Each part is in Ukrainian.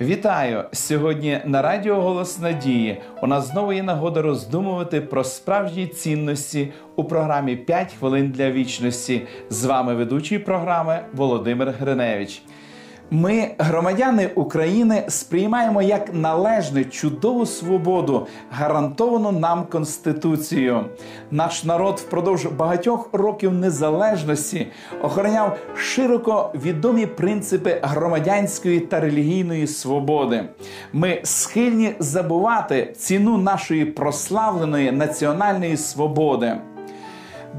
Вітаю! Сьогодні на Радіо Голос Надії у нас знову є нагода роздумувати про справжні цінності у програмі «5 хвилин для вічності. З вами ведучий програми Володимир Гриневич. Ми, громадяни України, сприймаємо як належне чудову свободу, гарантовану нам Конституцією. Наш народ впродовж багатьох років незалежності охороняв широко відомі принципи громадянської та релігійної свободи. Ми схильні забувати ціну нашої прославленої національної свободи.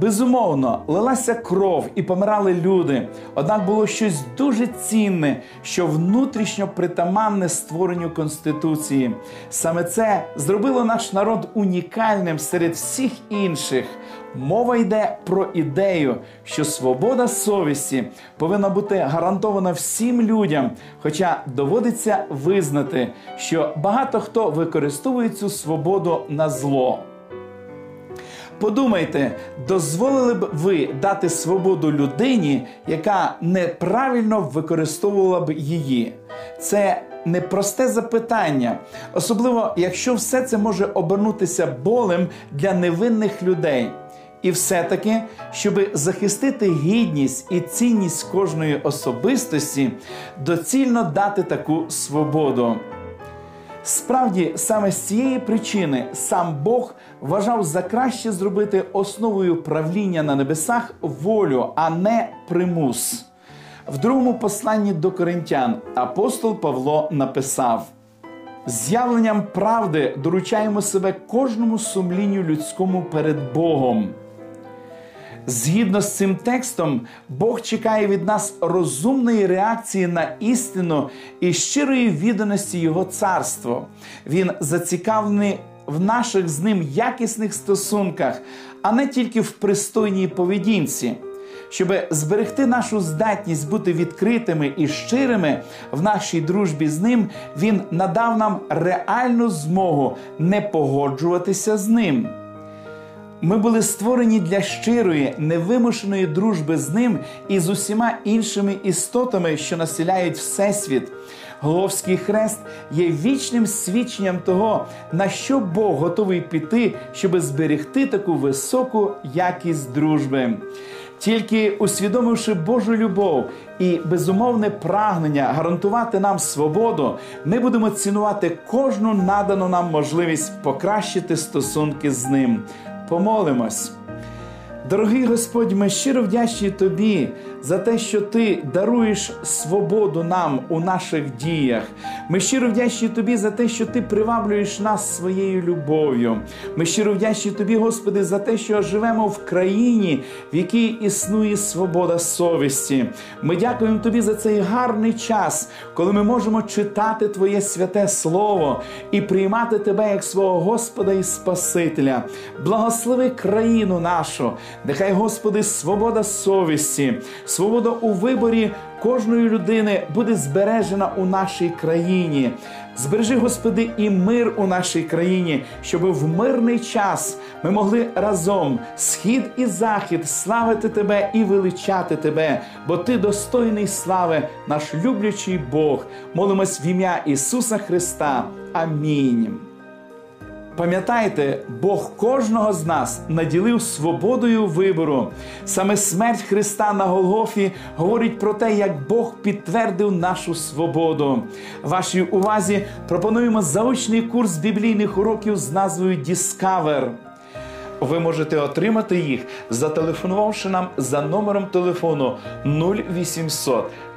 Безумовно, лилася кров і помирали люди. Однак було щось дуже цінне, що внутрішньо притаманне створенню Конституції. Саме це зробило наш народ унікальним серед всіх інших. Мова йде про ідею, що свобода совісті повинна бути гарантована всім людям, хоча доводиться визнати, що багато хто використовує цю свободу на зло. Подумайте, дозволили б ви дати свободу людині, яка неправильно використовувала б її? Це непросте запитання, особливо якщо все це може обернутися болем для невинних людей. І все-таки, щоб захистити гідність і цінність кожної особистості, доцільно дати таку свободу. Справді, саме з цієї причини сам Бог вважав за краще зробити основою правління на небесах волю, а не примус. В другому посланні до коринтян апостол Павло написав: з'явленням правди доручаємо себе кожному сумлінню людському перед Богом. Згідно з цим текстом, Бог чекає від нас розумної реакції на істину і щирої відданості Його царству. Він зацікавлений в наших з ним якісних стосунках, а не тільки в пристойній поведінці. Щоб зберегти нашу здатність бути відкритими і щирими в нашій дружбі з ним, він надав нам реальну змогу не погоджуватися з ним. Ми були створені для щирої, невимушеної дружби з ним і з усіма іншими істотами, що населяють Всесвіт. Головський хрест є вічним свідченням того, на що Бог готовий піти, щоб зберегти таку високу якість дружби. Тільки усвідомивши Божу любов і безумовне прагнення гарантувати нам свободу, ми будемо цінувати кожну надану нам можливість покращити стосунки з ним. Помолимось. Дорогий Господь, ми щиро вдячні Тобі за те, що Ти даруєш свободу нам у наших діях. Ми щиро вдячні Тобі за те, що Ти приваблюєш нас своєю любов'ю. Ми щиро вдячні Тобі, Господи, за те, що живемо в країні, в якій існує свобода совісті. Ми дякуємо Тобі за цей гарний час, коли ми можемо читати Твоє святе Слово і приймати Тебе як свого Господа і Спасителя. Благослови країну нашу. Нехай, Господи, свобода совісті, свобода у виборі кожної людини буде збережена у нашій країні. Збережи, Господи, і мир у нашій країні, щоб в мирний час ми могли разом, схід і захід, славити Тебе і величати Тебе, бо Ти достойний слави, наш люблячий Бог. Молимось в ім'я Ісуса Христа. Амінь. Пам'ятайте, Бог кожного з нас наділив свободою вибору. Саме смерть Христа на Голгофі говорить про те, як Бог підтвердив нашу свободу. Вашій увазі пропонуємо заочний курс біблійних уроків з назвою Discover. Ви можете отримати їх, зателефонувавши нам за номером телефону 0800